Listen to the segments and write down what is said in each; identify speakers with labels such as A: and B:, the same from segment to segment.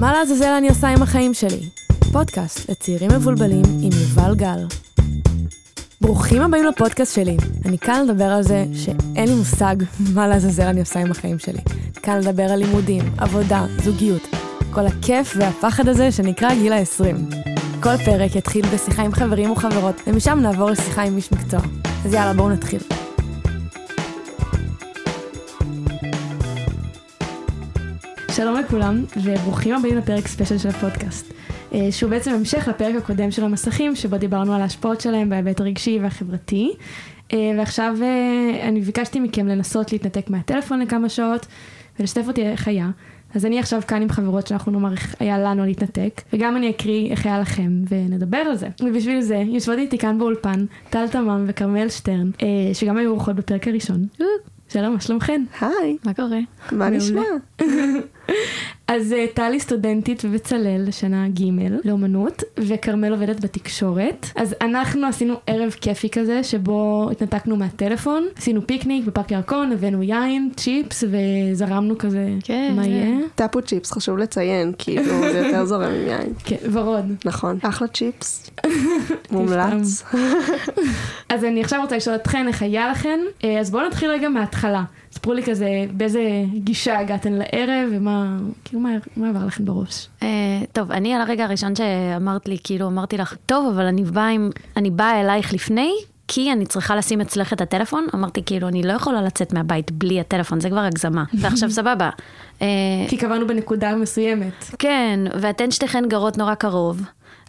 A: מה לעזאזל אני עושה עם החיים שלי? פודקאסט לצעירים מבולבלים עם יובל גל. ברוכים הבאים לפודקאסט שלי. אני כאן לדבר על זה שאין לי מושג מה לעזאזל אני עושה עם החיים שלי. כאן לדבר על לימודים, עבודה, זוגיות. כל הכיף והפחד הזה שנקרא גיל ה-20. כל פרק יתחיל בשיחה עם חברים וחברות, ומשם נעבור לשיחה עם איש מקצוע. אז יאללה, בואו נתחיל. שלום לכולם, וברוכים הבאים לפרק ספיישל של הפודקאסט. אה, שהוא בעצם המשך לפרק הקודם של המסכים, שבו דיברנו על ההשפעות שלהם בהיבט הרגשי והחברתי. אה, ועכשיו אה, אני ביקשתי מכם לנסות להתנתק מהטלפון לכמה שעות, ולשתף אותי איך היה. אז אני עכשיו כאן עם חברות שאנחנו נאמר איך היה לנו להתנתק, וגם אני אקריא איך היה לכם, ונדבר על זה. ובשביל זה, יושבות איתי כאן באולפן, טל תמם וכרמל שטרן, שגם היו אורחות בפרק הראשון. שלום, מה שלומכן?
B: היי.
A: מה קורה?
B: מה נשמע?
A: אז אה, טלי סטודנטית בבצלאל לשנה ג' לאומנות, וכרמל עובדת בתקשורת. אז אנחנו עשינו ערב כיפי כזה, שבו התנתקנו מהטלפון, עשינו פיקניק בפארק ירקון, הבאנו יין, צ'יפס, וזרמנו כזה,
B: כן,
A: מה יהיה?
B: טאפו צ'יפס, חשוב לציין, כאילו, זה יותר זורם עם יין.
A: כן, ורוד.
B: נכון. אחלה צ'יפס. מומלץ.
A: אז אני עכשיו רוצה לשאול אתכן איך היה לכן, אה, אז בואו נתחיל רגע מההתחלה. ספרו לי כזה, באיזה גישה הגעתן לערב, ומה, כאילו, מה, מה עבר לכם בראש?
C: Uh, טוב, אני על הרגע הראשון שאמרת לי, כאילו, אמרתי לך, טוב, אבל אני באה עם, אני באה אלייך לפני, כי אני צריכה לשים אצלך את הטלפון. אמרתי, כאילו, אני לא יכולה לצאת מהבית בלי הטלפון, זה כבר הגזמה. ועכשיו, סבבה.
A: Uh, כי קבענו בנקודה מסוימת.
C: כן, ואתן שתיכן גרות נורא קרוב.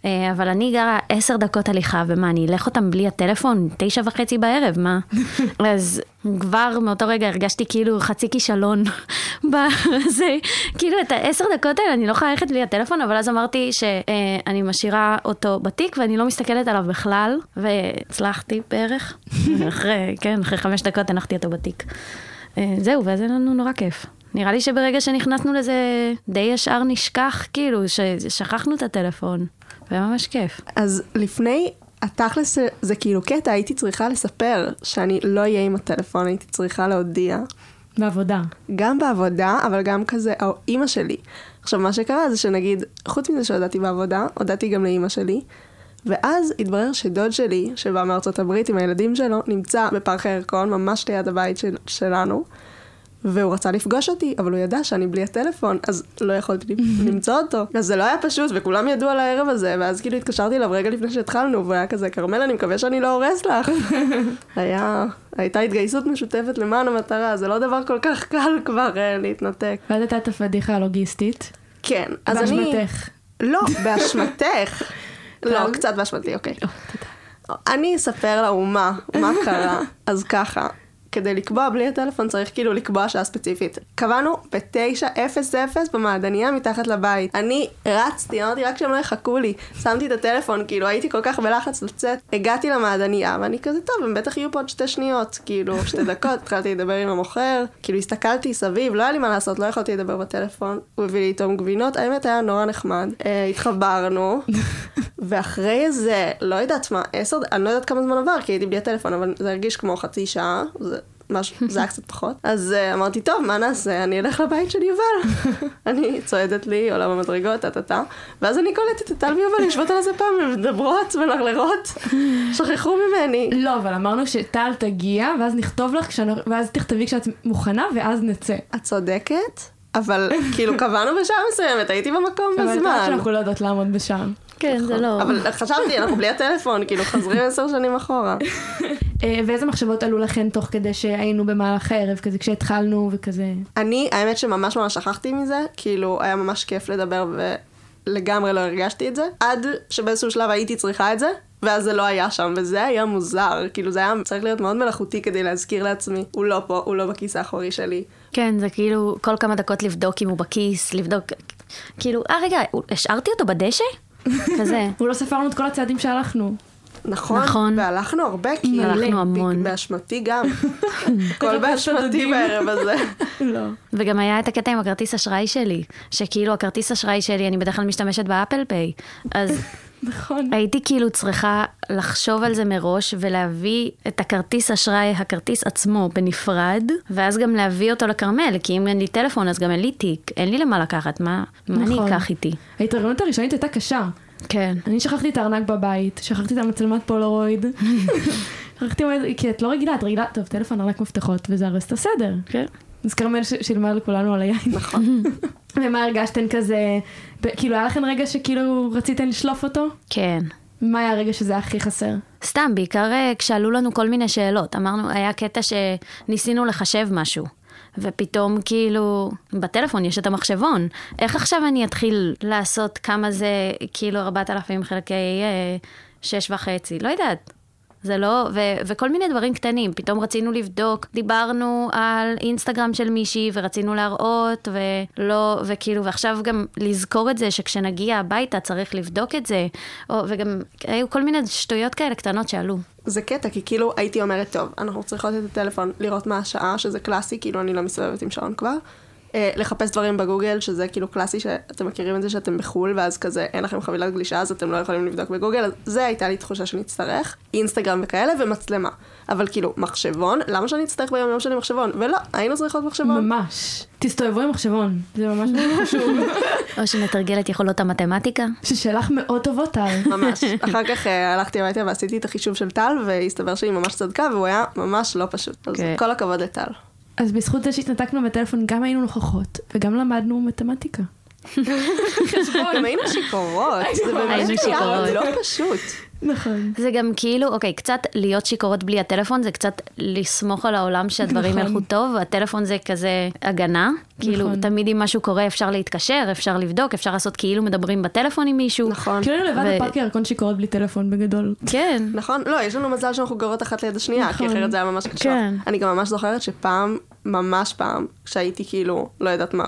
C: אה, אבל אני גרה עשר דקות הליכה, ומה, אני אלך אותם בלי הטלפון? תשע וחצי בערב, מה? אז כבר מאותו רגע הרגשתי כאילו חצי כישלון בזה. כאילו, את העשר דקות האלה אני לא יכולה ללכת בלי הטלפון, אבל אז אמרתי שאני משאירה אותו בתיק ואני לא מסתכלת עליו בכלל, והצלחתי בערך. אחרי, כן, אחרי חמש דקות הנחתי אותו בתיק. אה, זהו, ואז היה לנו נורא כיף. נראה לי שברגע שנכנסנו לזה, די ישר נשכח, כאילו, ששכחנו את הטלפון. זה היה ממש כיף.
B: אז לפני, התכלס זה כאילו קטע, הייתי צריכה לספר שאני לא אהיה עם הטלפון, הייתי צריכה להודיע.
A: בעבודה.
B: גם בעבודה, אבל גם כזה, או אימא שלי. עכשיו, מה שקרה זה שנגיד, חוץ מזה שהודעתי בעבודה, הודעתי גם לאימא שלי, ואז התברר שדוד שלי, שבא מארצות הברית עם הילדים שלו, נמצא בפארק הירקון, ממש ליד הבית של, שלנו, והוא רצה לפגוש אותי, אבל הוא ידע שאני בלי הטלפון, אז לא יכולתי למצוא אותו. אז זה לא היה פשוט, וכולם ידעו על הערב הזה, ואז כאילו התקשרתי אליו רגע לפני שהתחלנו, והוא היה כזה, כרמל, אני מקווה שאני לא הורס לך. היה, הייתה התגייסות משותפת למען המטרה, זה לא דבר כל כך קל כבר uh, להתנתק.
A: ואז הייתה את הפדיחה הלוגיסטית.
B: כן, אז
A: אני... באשמתך.
B: לא, באשמתך. לא, קצת באשמתי, אוקיי. אני אספר לאומה מה קרה, אז ככה. כדי לקבוע בלי הטלפון צריך כאילו לקבוע שעה ספציפית. קבענו ב-9:00 במעדניה מתחת לבית. אני רצתי, אמרתי רק שהם לא יחכו לי. שמתי את הטלפון, כאילו הייתי כל כך בלחץ לצאת. הגעתי למעדניה ואני כזה טוב, הם בטח יהיו פה עוד שתי שניות, כאילו שתי דקות, התחלתי לדבר עם המוכר, כאילו הסתכלתי סביב, לא היה לי מה לעשות, לא יכולתי לדבר בטלפון. הוא הביא לי איתו גבינות, האמת היה נורא נחמד. אה, התחברנו, ואחרי איזה, לא יודעת מה, עשר, אני לא יודעת כמה זמן עבר, כי הייתי בלי הטלפון, אבל זה הרגיש כמו חצי שעה, זה משהו, זה היה קצת פחות. אז uh, אמרתי, טוב, מה נעשה? אני אלך לבית של יובל. אני צועדת לי, עולה במדרגות, טה-טה-טה. ואז אני קולטת את טל ויובל יושבות על איזה פעם, ומדברות ומלרלרות. שכחו ממני.
A: לא, אבל אמרנו שטל תגיע, ואז נכתוב לך, כשאני, ואז תכתבי כשאת מוכנה, ואז נצא.
B: את צודקת. אבל כאילו קבענו בשעה מסוימת, הייתי במקום בזמן. אבל את יודעת
A: שאנחנו לא יודעות לעמוד בשעה.
C: כן, זה נכון. לא...
B: אבל חשבתי, אנחנו בלי הטלפון, כאילו חוזרים עשר שנים אחורה.
A: אה, ואיזה מחשבות עלו לכן תוך כדי שהיינו במהלך הערב, כזה כשהתחלנו וכזה?
B: אני, האמת שממש ממש שכחתי מזה, כאילו היה ממש כיף לדבר ולגמרי לא הרגשתי את זה, עד שבאיזשהו שלב הייתי צריכה את זה, ואז זה לא היה שם, וזה היה מוזר, כאילו זה היה צריך להיות מאוד מלאכותי כדי להזכיר לעצמי, הוא לא פה, הוא לא בכיס האחורי שלי.
C: כן, זה כאילו כל כמה דקות לבדוק אם הוא בכיס, לבדוק, כאילו, אה רגע, השארתי אותו בדשא? כזה.
A: הוא לא ספרנו את כל הצעדים שהלכנו.
B: נכון, נכון, והלכנו הרבה,
C: כי הלכנו המון.
B: באשמתי גם. הכל באשמתי בערב הזה.
A: לא.
C: וגם היה את הקטע עם הכרטיס אשראי שלי, שכאילו הכרטיס אשראי שלי, אני בדרך כלל משתמשת באפל פיי, אז
A: נכון.
C: הייתי כאילו צריכה לחשוב על זה מראש ולהביא את הכרטיס אשראי, הכרטיס עצמו בנפרד, ואז גם להביא אותו לכרמל, כי אם אין לי טלפון אז גם אין לי תיק, אין לי למה לקחת, מה, מה אני
A: נכון.
C: אקח איתי?
A: ההתארגנות הראשונית הייתה קשה.
C: כן.
A: אני שכחתי את הארנק בבית, שכחתי את המצלמת פולרויד. שכחתי, כי את לא רגילה, את רגילה, טוב, טלפון, ארנק מפתחות, וזה הרי את הסדר.
C: כן.
A: אז כרמל שילמה לכולנו על היין.
B: נכון.
A: ומה הרגשתן כזה, כאילו היה לכם רגע שכאילו רציתן לשלוף אותו?
C: כן.
A: מה היה הרגע שזה הכי חסר?
C: סתם, בעיקר אה, כשעלו לנו כל מיני שאלות. אמרנו, היה קטע שניסינו לחשב משהו. ופתאום כאילו, בטלפון יש את המחשבון. איך עכשיו אני אתחיל לעשות כמה זה כאילו 4,000 חלקי אה, שש וחצי? לא יודעת. זה לא, ו, וכל מיני דברים קטנים. פתאום רצינו לבדוק, דיברנו על אינסטגרם של מישהי ורצינו להראות, ולא, וכאילו, ועכשיו גם לזכור את זה שכשנגיע הביתה צריך לבדוק את זה, או, וגם היו כל מיני שטויות כאלה קטנות שעלו.
B: זה קטע, כי כאילו הייתי אומרת, טוב, אנחנו צריכות את הטלפון, לראות מה השעה, שזה קלאסי, כאילו אני לא מסתובבת עם שעון כבר. אה, לחפש דברים בגוגל, שזה כאילו קלאסי, שאתם מכירים את זה שאתם בחו"ל, ואז כזה אין לכם חבילת גלישה, אז אתם לא יכולים לבדוק בגוגל, אז זה הייתה לי תחושה שנצטרך. אינסטגרם וכאלה, ומצלמה. אבל כאילו, מחשבון, למה שאני אצטרך ביום יום שלי מחשבון? ולא, היינו צריכות מחשבון.
A: ממש. תסתובבו עם מחשבון, זה ממש מאוד חשוב.
C: או שנתרגל את יכולות המתמטיקה.
A: ששאלך מאוד טובות, טל.
B: ממש. אחר כך אה, הלכתי הביתה ועשיתי את החישוב של טל, והסתבר שהיא ממש צדקה, והוא היה ממש לא פשוט. אז
C: כן.
B: כל הכבוד לטל.
A: אז בזכות זה שהתנתקנו בטלפון, גם היינו נוכחות, וגם למדנו מתמטיקה.
B: גם היינו שיכורות, זה באמת
C: שיכורות.
B: לא פשוט.
A: נכון.
C: זה גם כאילו, אוקיי, קצת להיות שיכורות בלי הטלפון, זה קצת לסמוך על העולם שהדברים
A: נכון.
C: ילכו טוב, והטלפון זה כזה הגנה. כאילו,
A: נכון.
C: תמיד אם משהו קורה אפשר להתקשר, אפשר לבדוק, אפשר לעשות כאילו מדברים בטלפון עם מישהו.
B: נכון.
A: כאילו לבד
C: ו-
A: בפארק ירקון שיכורות בלי טלפון בגדול.
C: כן.
B: נכון, לא, יש לנו מזל שאנחנו גרות אחת ליד השנייה, כי
A: נכון.
B: אחרת זה היה ממש קשה.
C: כן.
B: אני גם ממש זוכרת שפעם, ממש פעם, כשהייתי כאילו, לא יודעת מה,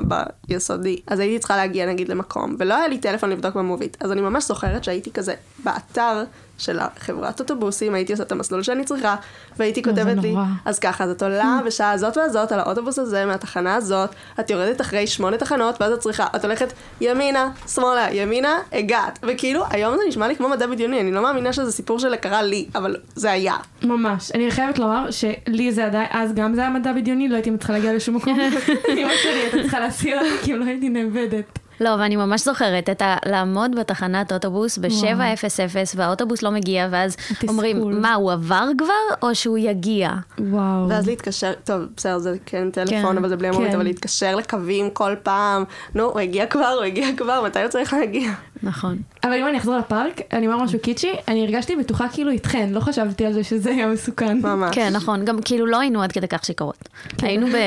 B: ביסודי, אז הייתי צריכה להגיע נגיד למקום, ולא היה לי טלפון לבדוק במובית, אז אני ממש זוכרת שהייתי כזה באתר של החברת אוטובוסים, הייתי עושה את המסלול שאני צריכה, והייתי כותבת לי,
A: נורא.
B: אז ככה, אז את עולה בשעה הזאת והזאת על האוטובוס הזה מהתחנה הזאת, את יורדת אחרי שמונה תחנות, ואז את צריכה, את הולכת ימינה, שמאלה, ימינה, הגעת. וכאילו, היום זה נשמע לי כמו מדע בדיוני, אני לא מאמינה שזה סיפור שקרה לי, אבל זה היה.
A: ממש. אני חייבת לומר שלי זה עדיין, אז גם זה היה מדע בדיוני, לא הייתי מצליחה להגיע לשום מקום. אמא שלי הייתה צריכה להסיע אותי, כי לא הייתי נאבדת.
C: לא, ואני ממש זוכרת את ה... לעמוד בתחנת אוטובוס ב-7:00 והאוטובוס לא מגיע, ואז
A: התסכול.
C: אומרים, מה, הוא עבר כבר או שהוא יגיע?
A: וואו.
B: ואז להתקשר, טוב, בסדר, זה כן טלפון,
C: כן,
B: אבל זה בלי המומית,
A: כן.
B: אבל להתקשר לקווים כל פעם, נו, הוא הגיע כבר, הוא הגיע כבר, מתי הוא צריך להגיע?
C: נכון.
A: אבל אם אני אחזור לפארק, אני אומר משהו קיצ'י, אני הרגשתי בטוחה כאילו איתכן, לא חשבתי על זה שזה היה מסוכן.
B: ממש.
C: כן, נכון. גם כאילו לא היינו עד כדי כך שיכורות. היינו ב...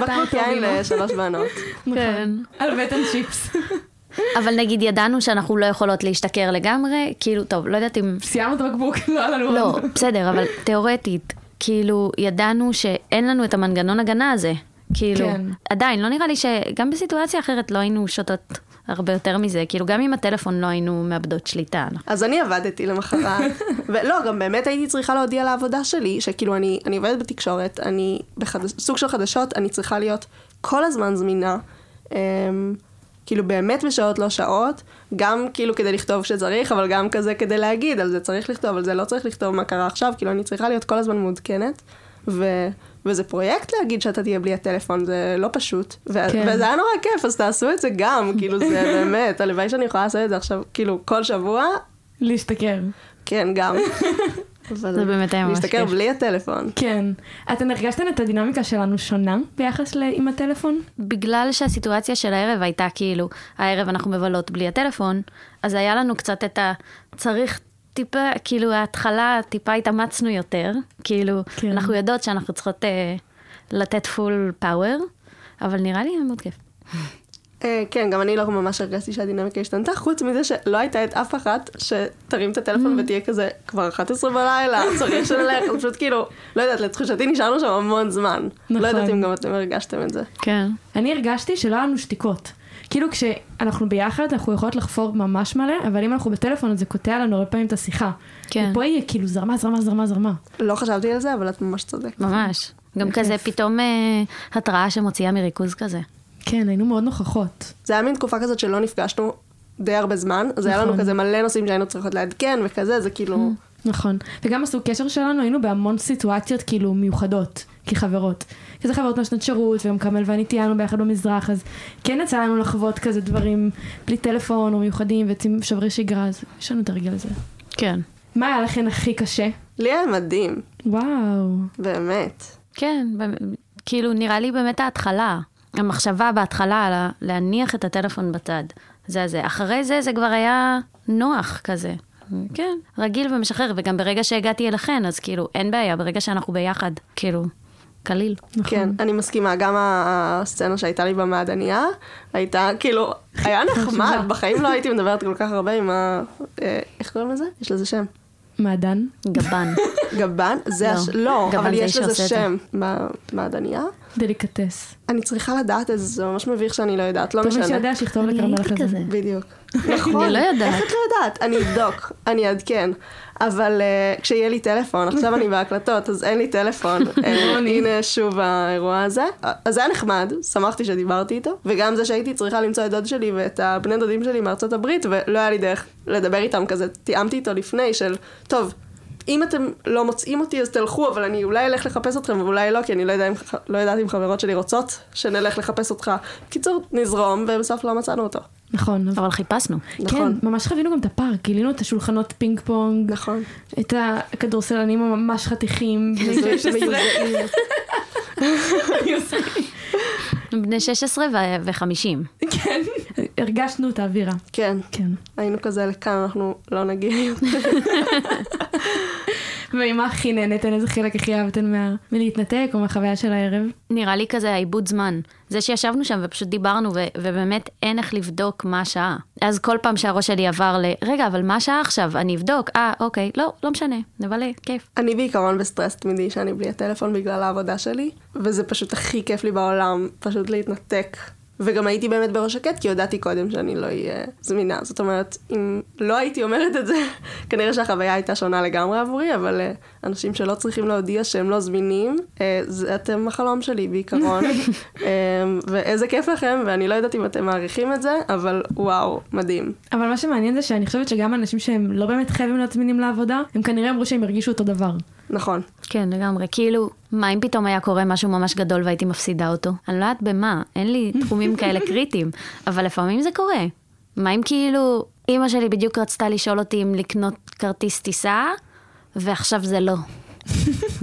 B: בקבוק יין לשלוש בנות.
C: כן.
A: על בטן צ'יפס.
C: אבל נגיד ידענו שאנחנו לא יכולות להשתכר לגמרי, כאילו, טוב, לא יודעת אם...
A: סיימנו את הבקבוק, לא היה לנו
C: לא,
A: עוד.
C: בסדר, אבל תיאורטית, כאילו, ידענו שאין לנו את המנגנון הגנה הזה. כאילו,
A: כן.
C: עדיין, לא נראה לי שגם בסיטואציה אחרת לא היינו שותות הרבה יותר מזה. כאילו, גם עם הטלפון לא היינו מאבדות שליטה.
B: אז אני עבדתי למחרת, ולא, גם באמת הייתי צריכה להודיע לעבודה שלי, שכאילו אני, אני עובדת בתקשורת, אני בסוג של חדשות, אני צריכה להיות כל הזמן זמינה, אמ, כאילו באמת בשעות לא שעות, גם כאילו כדי לכתוב שצריך, אבל גם כזה כדי להגיד, על זה צריך לכתוב, על זה לא צריך לכתוב מה קרה עכשיו, כאילו אני צריכה להיות כל הזמן מעודכנת, ו... וזה פרויקט להגיד שאתה תהיה בלי הטלפון, זה לא פשוט. ו-
A: כן.
B: וזה היה נורא כיף, אז תעשו את זה גם, כאילו זה באמת, הלוואי שאני יכולה לעשות את זה עכשיו, כאילו כל שבוע,
A: להשתכר.
B: כן, גם.
C: זה באמת היה ממש
B: להשתכר
C: כיף.
B: בלי הטלפון.
A: כן. אתן הרגשתן את הדינמיקה שלנו שונה ביחס ל- עם הטלפון?
C: בגלל שהסיטואציה של הערב הייתה כאילו, הערב אנחנו מבלות בלי הטלפון, אז היה לנו קצת את ה... צריך טיפה, כאילו ההתחלה טיפה התאמצנו יותר, כאילו,
A: כן.
C: אנחנו יודעות שאנחנו צריכות אה, לתת פול פאוור, אבל נראה לי היה מאוד כיף.
B: אה, כן, גם אני לא ממש הרגשתי שהדינמיקה השתנתה, חוץ מזה שלא הייתה את אף אחת שתרים את הטלפון
C: Mm.
B: ותהיה כזה, כבר 11 בלילה, צריך שנלך, פשוט כאילו, לא יודעת, לתחושתי נשארנו שם המון זמן.
A: נכון.
B: לא יודעת אם גם אתם הרגשתם את זה.
C: כן.
A: אני הרגשתי שלא היה לנו שתיקות. כאילו כשאנחנו ביחד אנחנו יכולות לחפור ממש מלא, אבל אם אנחנו בטלפון אז זה קוטע לנו הרבה פעמים את השיחה.
C: כן.
A: ופה היא כאילו זרמה, זרמה, זרמה, זרמה.
B: לא חשבתי על זה, אבל את ממש צודקת.
C: ממש. גם
A: זה
C: כזה. פתאום אה, התראה שמוציאה מריכוז כזה.
A: כן, היינו מאוד נוכחות.
B: זה היה מין תקופה כזאת שלא נפגשנו די הרבה זמן, אז היה לנו
A: נכון.
B: כזה מלא נושאים שהיינו צריכות לעדכן וכזה, זה כאילו...
A: נכון. וגם עשו קשר שלנו, היינו בהמון סיטואציות כאילו מיוחדות, כחברות. כזה חברות מהשנת שירות, וגם כרמל ואני טיילנו ביחד במזרח, אז כן יצא לנו לחוות כזה דברים בלי טלפון או מיוחדים ויוצאים שוברי שגרה, אז יש לנו את הרגל הזה.
C: כן.
A: מה היה לכן הכי קשה?
B: לי היה מדהים,
A: וואו.
B: באמת.
C: כן, באמת, כאילו נראה לי באמת ההתחלה. המחשבה בהתחלה על להניח את הטלפון בצד. זה זה. אחרי זה זה כבר היה נוח כזה. כן, רגיל ומשחרר, וגם ברגע שהגעתי אליכן, אז כאילו, אין בעיה, ברגע שאנחנו ביחד, כאילו, קליל.
B: כן, אני מסכימה, גם הסצנה שהייתה לי במעדניה, הייתה כאילו, היה נחמד, בחיים לא הייתי מדברת כל כך הרבה עם ה... אה, איך קוראים לזה? יש לזה שם.
A: מעדן?
C: גבן.
B: גבן? זה
C: לא,
B: הש... לא, אבל יש לזה. שם. במעדניה?
A: דליקטס.
B: אני צריכה לדעת את זה, זה ממש מביך שאני לא יודעת, לא
A: טוב מי
B: משנה.
A: שיודע שיכתוב זה.
C: כזה.
B: בדיוק. נכון.
C: אני לא יודעת.
B: איך את לא יודעת? אני אבדוק, אני אעדכן. אבל uh, כשיהיה לי טלפון, עכשיו אני בהקלטות, אז אין לי טלפון. אה, הנה שוב האירוע הזה. אז זה היה נחמד, שמחתי שדיברתי איתו, וגם זה שהייתי צריכה למצוא את דוד שלי ואת הבני דודים שלי מארצות הברית, ולא היה לי דרך לדבר איתם כזה. תיאמתי איתו לפני של, טוב, אם אתם לא מוצאים אותי אז תלכו, אבל אני אולי אלך לחפש אתכם ואולי לא, כי אני לא, יודע אם, לא יודעת אם חברות שלי רוצות שנלך לחפש אותך. קיצור, נזרום, ובסוף לא מצאנו אותו.
A: נכון. אבל-
C: חיפשנו.
B: נכון.
A: כן, ממש חווינו גם את הפארק, גילינו את השולחנות פינג פונג,
B: נכון.
A: את הכדורסלנים הממש חתיכים.
C: בני 16 ו-50.
A: כן, הרגשנו את האווירה.
B: כן.
A: כן.
B: היינו כזה, לכאן אנחנו לא נגיע יותר.
A: ומה הכי נהניתן, איזה חלק הכי אהבתן מה- מלהתנתק או מהחוויה של הערב?
C: נראה לי כזה העיבוד זמן. זה שישבנו שם ופשוט דיברנו, ו- ובאמת אין איך לבדוק מה השעה. אז כל פעם שהראש שלי עבר ל... רגע, אבל מה השעה עכשיו? אני אבדוק. אה, אוקיי. לא, לא משנה. נבלה, כיף.
B: אני בעיקרון בסטרס תמידי שאני בלי הטלפון בגלל העבודה שלי, וזה פשוט הכי כיף לי בעולם, פשוט להתנתק. וגם הייתי באמת בראש שקט, כי ידעתי קודם שאני לא אהיה זמינה. זאת אומרת, אם לא הייתי אומרת את זה, כנראה שהחוויה הייתה שונה לגמרי עבורי, אבל uh, אנשים שלא צריכים להודיע שהם לא זמינים, uh, זה אתם החלום שלי בעיקרון. um, ואיזה כיף לכם, ואני לא יודעת אם אתם מעריכים את זה, אבל וואו, מדהים.
A: אבל מה שמעניין זה שאני חושבת שגם אנשים שהם לא באמת חייבים להיות זמינים לעבודה, הם כנראה אמרו שהם הרגישו אותו דבר.
B: נכון.
C: כן, לגמרי. כאילו, מה אם פתאום היה קורה משהו ממש גדול והייתי מפסידה אותו? אני לא יודעת במה, אין לי תחומים כאלה קריטיים, אבל לפעמים זה קורה. מה אם כאילו, אימא שלי בדיוק רצתה לשאול אותי אם לקנות כרטיס טיסה, ועכשיו זה לא.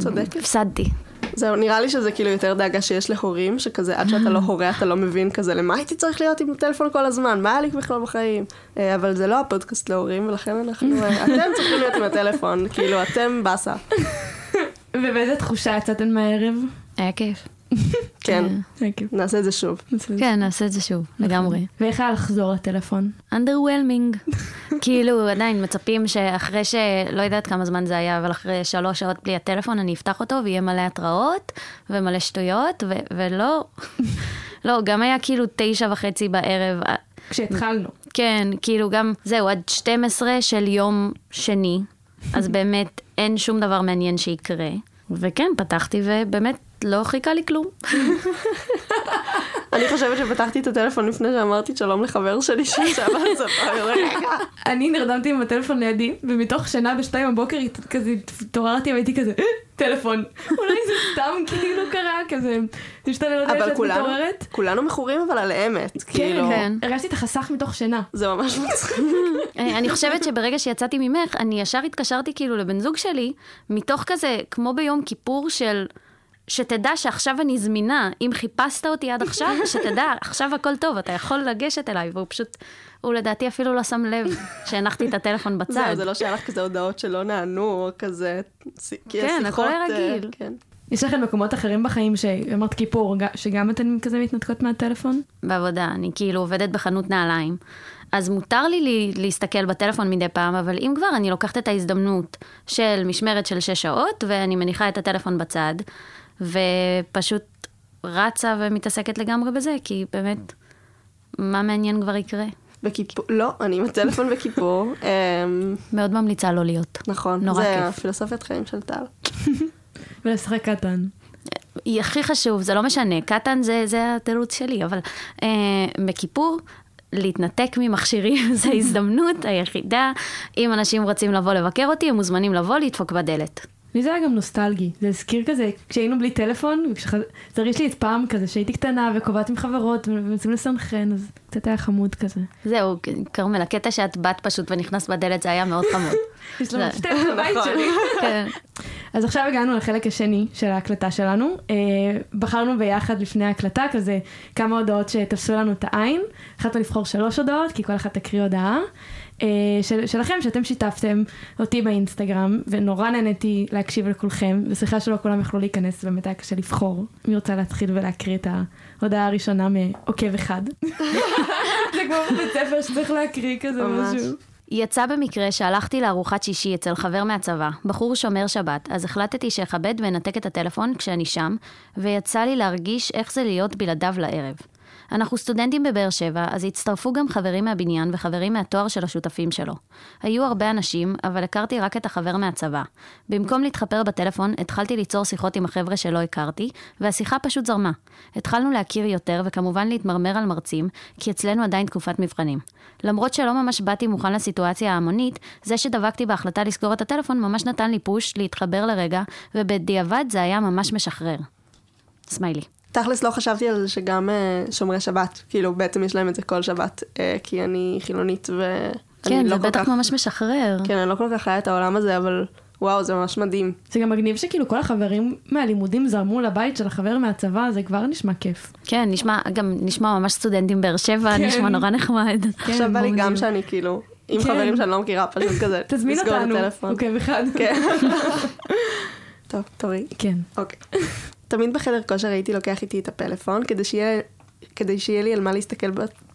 B: צודקת.
C: הפסדתי.
B: זהו, נראה לי שזה כאילו יותר דאגה שיש להורים, שכזה עד שאתה לא הורה אתה לא מבין כזה למה הייתי צריך להיות עם הטלפון כל הזמן, מה היה לי בכלל בחיים? אה, אבל זה לא הפודקאסט להורים, ולכן אנחנו, אה, אתם צריכים להיות עם הטלפון, כאילו אתם באסה.
A: ובאיזה תחושה יצאתן מהערב?
C: היה כיף.
B: כן,
A: היה כיף.
B: נעשה את זה שוב.
C: כן, נעשה את זה שוב, לגמרי.
A: ואיך היה לחזור לטלפון?
C: underwhelming. כאילו, עדיין מצפים שאחרי ש... לא יודעת כמה זמן זה היה, אבל אחרי שלוש שעות בלי הטלפון, אני אפתח אותו ויהיה מלא התראות ומלא שטויות, ו- ולא... לא, גם היה כאילו תשע וחצי בערב.
A: כשהתחלנו.
C: כן, כאילו גם, זהו, עד 12 של יום שני, אז באמת אין שום דבר מעניין שיקרה. וכן, פתחתי ובאמת לא חיכה לי כלום.
B: אני חושבת שפתחתי את הטלפון לפני שאמרתי שלום לחבר שלי שישב על רגע.
A: אני נרדמתי עם הטלפון לידי, ומתוך שינה בשתיים בבוקר כזה התעוררתי והייתי כזה, "אה, טלפון. אולי זה סתם כאילו קרה, כזה, זה שאתה לא יודע
B: אבל
A: שאת מתעוררת.
B: כולנו מכורים אבל על אמת, כאילו,
C: כן.
A: הרגשתי את החסך מתוך שינה.
B: זה ממש מצחיק.
C: אה, אני חושבת שברגע שיצאתי ממך, אני ישר התקשרתי כאילו לבן זוג שלי, מתוך כזה, כמו ביום כיפור של... שתדע שעכשיו אני זמינה, אם חיפשת אותי עד עכשיו, שתדע, עכשיו הכל טוב, אתה יכול לגשת אליי, והוא פשוט, הוא לדעתי אפילו לא שם לב שהנחתי את הטלפון בצד.
B: זהו, זה לא שהיה לך כזה הודעות שלא נענו, או כזה, כי
C: כן, הכל היה
B: אה,
C: רגיל.
B: כן.
A: יש לכם מקומות אחרים בחיים שאמרת כיפור, שגם אתן כזה מתנתקות מהטלפון?
C: בעבודה, אני כאילו עובדת בחנות נעליים. אז מותר לי, לי להסתכל בטלפון מדי פעם, אבל אם כבר, אני לוקחת את ההזדמנות של משמרת של שש שעות, ואני מניחה את הטלפון בצד, ופשוט רצה ומתעסקת לגמרי בזה, כי באמת, מה מעניין כבר יקרה?
B: בכיפור, לא, אני עם הטלפון בכיפור. אמ,
C: מאוד ממליצה לא להיות.
B: נכון,
C: נורא
B: זה
C: כיף.
B: הפילוסופיית חיים של טל.
A: ולשחק קטן.
C: היא הכי חשוב, זה לא משנה, קטן זה, זה התירוץ שלי, אבל אה, בכיפור, להתנתק ממכשירים זה ההזדמנות היחידה. אם אנשים רוצים לבוא לבקר אותי, הם מוזמנים לבוא, לדפוק בדלת.
A: לי זה היה גם נוסטלגי, זה הזכיר כזה, כשהיינו בלי טלפון, זה הרגיש לי את פעם כזה שהייתי קטנה וקובעת עם חברות ומנסים לסנכרן, אז קצת היה חמוד כזה.
C: זהו, כרמל, הקטע שאת באת פשוט ונכנסת בדלת זה היה מאוד חמוד.
A: יש לנו מפתח בבית
B: נכון.
A: שלי.
C: כן.
A: אז עכשיו הגענו לחלק השני של ההקלטה שלנו. אה, בחרנו ביחד לפני ההקלטה כזה כמה הודעות שתפסו לנו את העין. החלטנו לבחור שלוש הודעות, כי כל אחת תקריא הודעה. אה, של, שלכם, שאתם שיתפתם אותי באינסטגרם, ונורא נהניתי להקשיב לכולכם, וסליחה שלא כולם יכלו להיכנס, באמת היה קשה לבחור. מי רוצה להתחיל ולהקריא את ההודעה הראשונה מעוקב אחד? זה כמו בבית ספר שצריך להקריא כזה
B: ממש.
A: משהו.
C: יצא במקרה שהלכתי לארוחת שישי אצל חבר מהצבא, בחור שומר שבת, אז החלטתי שאכבד ואנתק את הטלפון כשאני שם, ויצא לי להרגיש איך זה להיות בלעדיו לערב. אנחנו סטודנטים בבאר שבע, אז הצטרפו גם חברים מהבניין וחברים מהתואר של השותפים שלו. היו הרבה אנשים, אבל הכרתי רק את החבר מהצבא. במקום להתחפר בטלפון, התחלתי ליצור שיחות עם החבר'ה שלא הכרתי, והשיחה פשוט זרמה. התחלנו להכיר יותר, וכמובן להתמרמר על מרצים, כי אצלנו עדיין תקופת מבחנים. למרות שלא ממש באתי מוכן לסיטואציה ההמונית, זה שדבקתי בהחלטה לסגור את הטלפון ממש נתן לי פוש להתחבר לרגע, ובדיעבד זה היה ממש משחרר. סמיילי.
B: תכלס לא חשבתי על זה שגם אה, שומרי שבת, כאילו בעצם יש להם את זה כל שבת, אה, כי אני חילונית ואני
C: כן,
B: לא
C: זה
B: כל
C: בטח
B: כך,
C: ממש משחרר.
B: כן, אני לא כל כך חיה את העולם הזה, אבל וואו, זה ממש מדהים.
A: זה גם מגניב שכאילו כל החברים מהלימודים זרמו לבית של החבר מהצבא, זה כבר נשמע כיף.
C: כן, נשמע, גם נשמע ממש סטודנטים באר שבע,
A: כן.
C: נשמע נורא נחמד.
B: עכשיו בא לי. גם שאני כאילו, עם
A: כן.
B: חברים שאני לא מכירה, פשוט כזה,
A: תזמין
B: לסגור את
A: אותנו,
B: הטלפון.
A: עוקב אחד.
B: כן. טוב, תורי.
A: כן.
B: אוקיי. תמיד בחדר כושר הייתי לוקח איתי את הפלאפון, כדי שיהיה, כדי שיהיה לי על מה להסתכל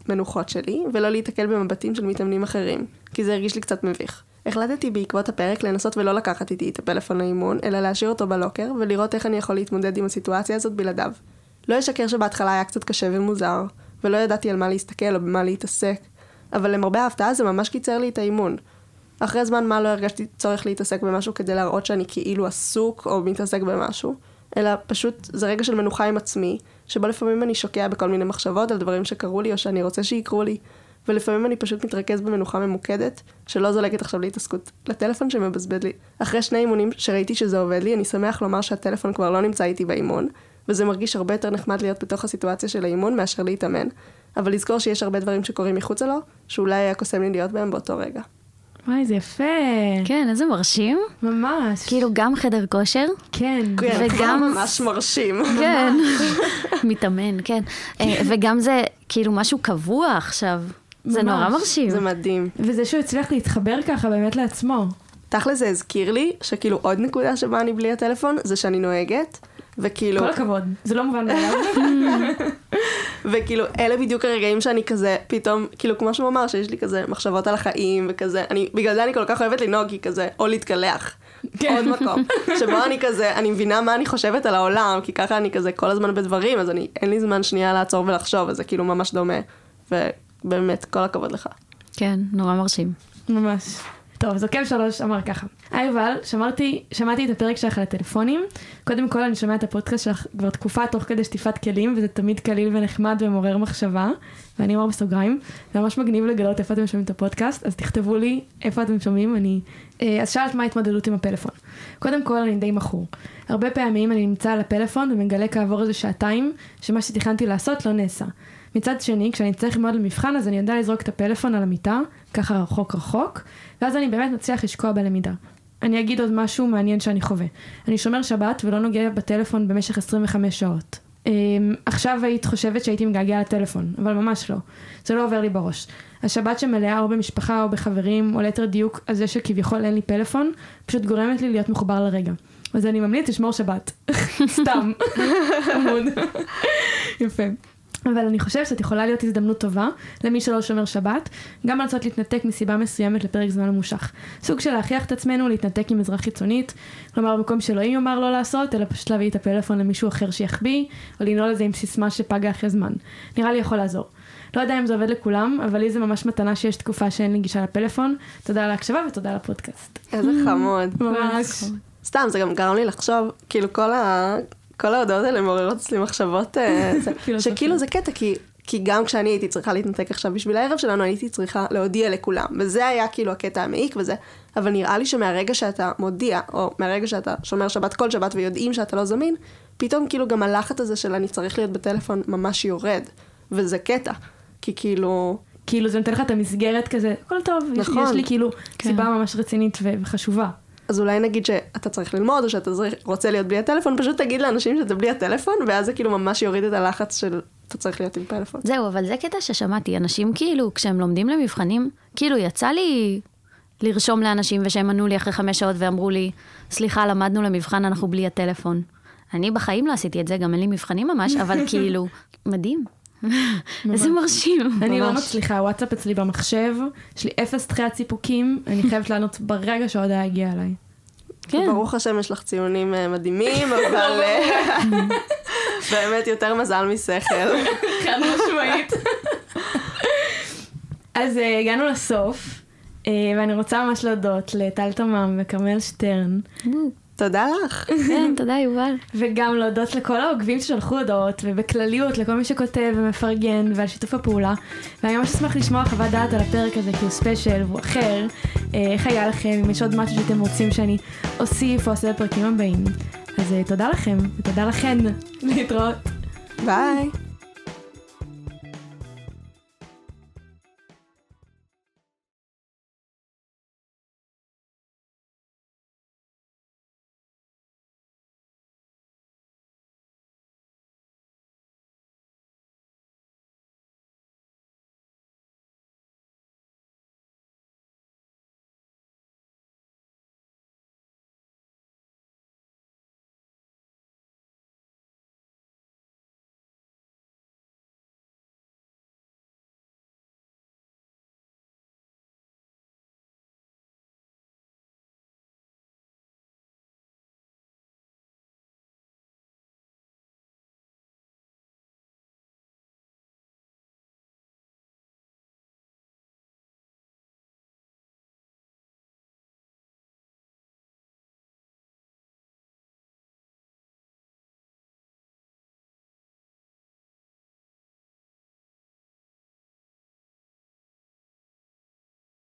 B: במנוחות שלי, ולא להיתקל במבטים של מתאמנים אחרים, כי זה הרגיש לי קצת מביך. החלטתי בעקבות הפרק לנסות ולא לקחת איתי את הפלאפון לאימון, אלא להשאיר אותו בלוקר, ולראות איך אני יכול להתמודד עם הסיטואציה הזאת בלעדיו. לא אשקר שבהתחלה היה קצת קשה ומוזר, ולא ידעתי על מה להסתכל או במה להתעסק, אבל למרבה ההפתעה זה ממש קיצר לי את האימון. אחרי זמן מה לא הרגשתי צורך להתעסק במשהו כדי להראות שאני כאילו עסוק או מתעסק במשהו, אלא פשוט זה רגע של מנוחה עם עצמי, שבו לפעמים אני שוקע בכל מיני מחשבות על דברים שקרו לי או שאני רוצה שיקרו לי, ולפעמים אני פשוט מתרכז במנוחה ממוקדת, שלא זולגת עכשיו להתעסקות לטלפון שמבזבז לי. אחרי שני אימונים שראיתי שזה עובד לי, אני שמח לומר שהטלפון כבר לא נמצא איתי באימון, וזה מרגיש הרבה יותר נחמד להיות בתוך הסיטואציה של האימון מאשר להתאמן, אבל לזכור שיש הרבה דברים שקורים מחוצה לו, שאולי היה קוסם לי להיות בהם באותו רגע.
A: וואי, זה יפה.
C: כן, איזה מרשים.
A: ממש.
C: כאילו גם חדר כושר,
A: כן.
B: כן,
C: וגם-
B: ממש מרשים.
C: כן, מתאמן, כן. אה, וגם זה כאילו משהו קבוע עכשיו. זה. נורא מרשים.
B: זה מדהים.
A: וזה שהוא הצליח להתחבר ככה באמת לעצמו.
B: תכל'ס זה הזכיר לי שכאילו עוד נקודה שבה אני בלי הטלפון זה שאני נוהגת וכאילו
A: כל הכבוד. זה לא מובן מאליו.
B: וכאילו אלה בדיוק הרגעים שאני כזה פתאום כאילו כמו שהוא אמר שיש לי כזה מחשבות על החיים וכזה אני בגלל זה אני כל כך אוהבת לנהוג כי כזה או להתקלח.
A: כן.
B: עוד מקום שבו אני כזה אני מבינה מה אני חושבת על העולם כי ככה אני כזה כל הזמן בדברים אז אני אין לי זמן שנייה לעצור ולחשוב אז זה כאילו ממש דומה ובאמת כל הכבוד לך.
C: כן, נורא מרשים.
A: ממש. טוב, אז עוקב שלוש אמר ככה. היי יובל, שמרתי, שמעתי את הפרק שלך על הטלפונים. קודם כל אני שומע את הפודקאסט שלך כבר תקופה תוך כדי שטיפת כלים, וזה תמיד קליל ונחמד ומעורר מחשבה. ואני אומר בסוגריים, זה ממש מגניב לגלות איפה אתם שומעים את הפודקאסט, אז תכתבו לי איפה אתם שומעים, אני... אה, אז שאלת מה ההתמודדות עם הפלאפון. קודם כל אני די מכור. הרבה פעמים אני נמצא על הפלאפון ומגלה כעבור איזה שעתיים, שמה שתכננתי לעשות לא נעשה. מצד שני, כשאני צריך ללמוד למבחן, אז אני יודע לזרוק את הפלאפון על המיטה, ככה רחוק רחוק, ואז אני באמת מצליח לשקוע בלמידה. אני אגיד עוד משהו מעניין שאני חווה. אני שומר שבת ולא נוגע בטלפון במשך 25 שעות. Um, עכשיו היית חושבת שהייתי מגעגע לטלפון, אבל ממש לא. זה לא עובר לי בראש. השבת שמלאה או במשפחה או בחברים, או ליתר דיוק על זה שכביכול אין לי פלאפון, פשוט גורמת לי להיות מחובר לרגע. אז אני ממליץ לשמור שבת. סתם. חמוד. יפה. אבל אני חושבת שזאת יכולה להיות הזדמנות טובה למי שלא שומר שבת, גם לנסות להתנתק מסיבה מסוימת לפרק זמן ממושך. סוג של להכריח את עצמנו להתנתק עם עזרה חיצונית, כלומר במקום שאלוהים יאמר לא לעשות, אלא פשוט להביא את הפלאפון למישהו אחר שיחביא, או לנעול את זה עם סיסמה שפגה אחרי זמן. נראה לי יכול לעזור. לא יודע אם זה עובד לכולם, אבל לי זה ממש מתנה שיש תקופה שאין לי גישה לפלאפון. תודה על ההקשבה ותודה על הפודקאסט.
B: איזה חמוד.
A: ממש.
B: סתם, זה גם גרם לי לחשוב, כאילו כל, ה... כל ההודעות האלה מעוררות אצלי מחשבות, אה. שכאילו זה קטע, כי כי גם כשאני הייתי צריכה להתנתק עכשיו בשביל הערב שלנו, הייתי צריכה להודיע לכולם. וזה היה כאילו הקטע המעיק וזה. אבל נראה לי שמהרגע שאתה מודיע, או מהרגע שאתה שומר שבת כל שבת ויודעים שאתה לא זמין, פתאום כאילו גם הלחץ הזה של אני צריך להיות בטלפון ממש יורד. וזה קטע. כי כאילו...
A: כאילו זה נותן לך את המסגרת כזה, הכל טוב, יש,
B: נכון.
A: יש לי כאילו
C: כן.
A: סיבה ממש רצינית וחשובה.
B: אז אולי נגיד שאתה צריך ללמוד, או שאתה רוצה להיות בלי הטלפון, פשוט תגיד לאנשים שאתה בלי הטלפון, ואז זה כאילו ממש יוריד את הלחץ של אתה צריך להיות עם פלאפון.
C: זהו, אבל זה קטע ששמעתי, אנשים כאילו, כשהם לומדים למבחנים, כאילו יצא לי לרשום לאנשים ושהם ענו לי אחרי חמש שעות ואמרו לי, סליחה, למדנו למבחן, אנחנו בלי הטלפון. אני בחיים לא עשיתי את זה, גם אין לי מבחנים ממש, אבל כאילו, מדהים. איזה מרשים.
A: אני לא. מצליחה, הוואטסאפ אצלי במחשב, יש לי אפס דחיית סיפוקים, אני חייבת לענות ברגע שההודעה הגיעה אליי.
C: כן.
B: ברוך השם יש לך ציונים אה, מדהימים, אבל אה, באמת יותר מזל משכל.
A: חד משמעית. אז אה, הגענו לסוף, ואני רוצה ממש להודות לטל תמם וכרמל שטרן,
B: תודה לך.
C: כן, תודה, יובל.
A: וגם להודות לכל העוקבים ששלחו הודעות, ובכלליות לכל מי שכותב ומפרגן ועל שיתוף הפעולה. ואני ממש אשמח לשמוע חוות דעת על הפרק הזה, כי הוא special והוא אחר. אה, איך היה לכם, אם יש עוד משהו שאתם רוצים שאני אוסיף או אעשה בפרקים הבאים. אז אה, תודה לכם, ותודה לכן. להתראות.
B: ביי.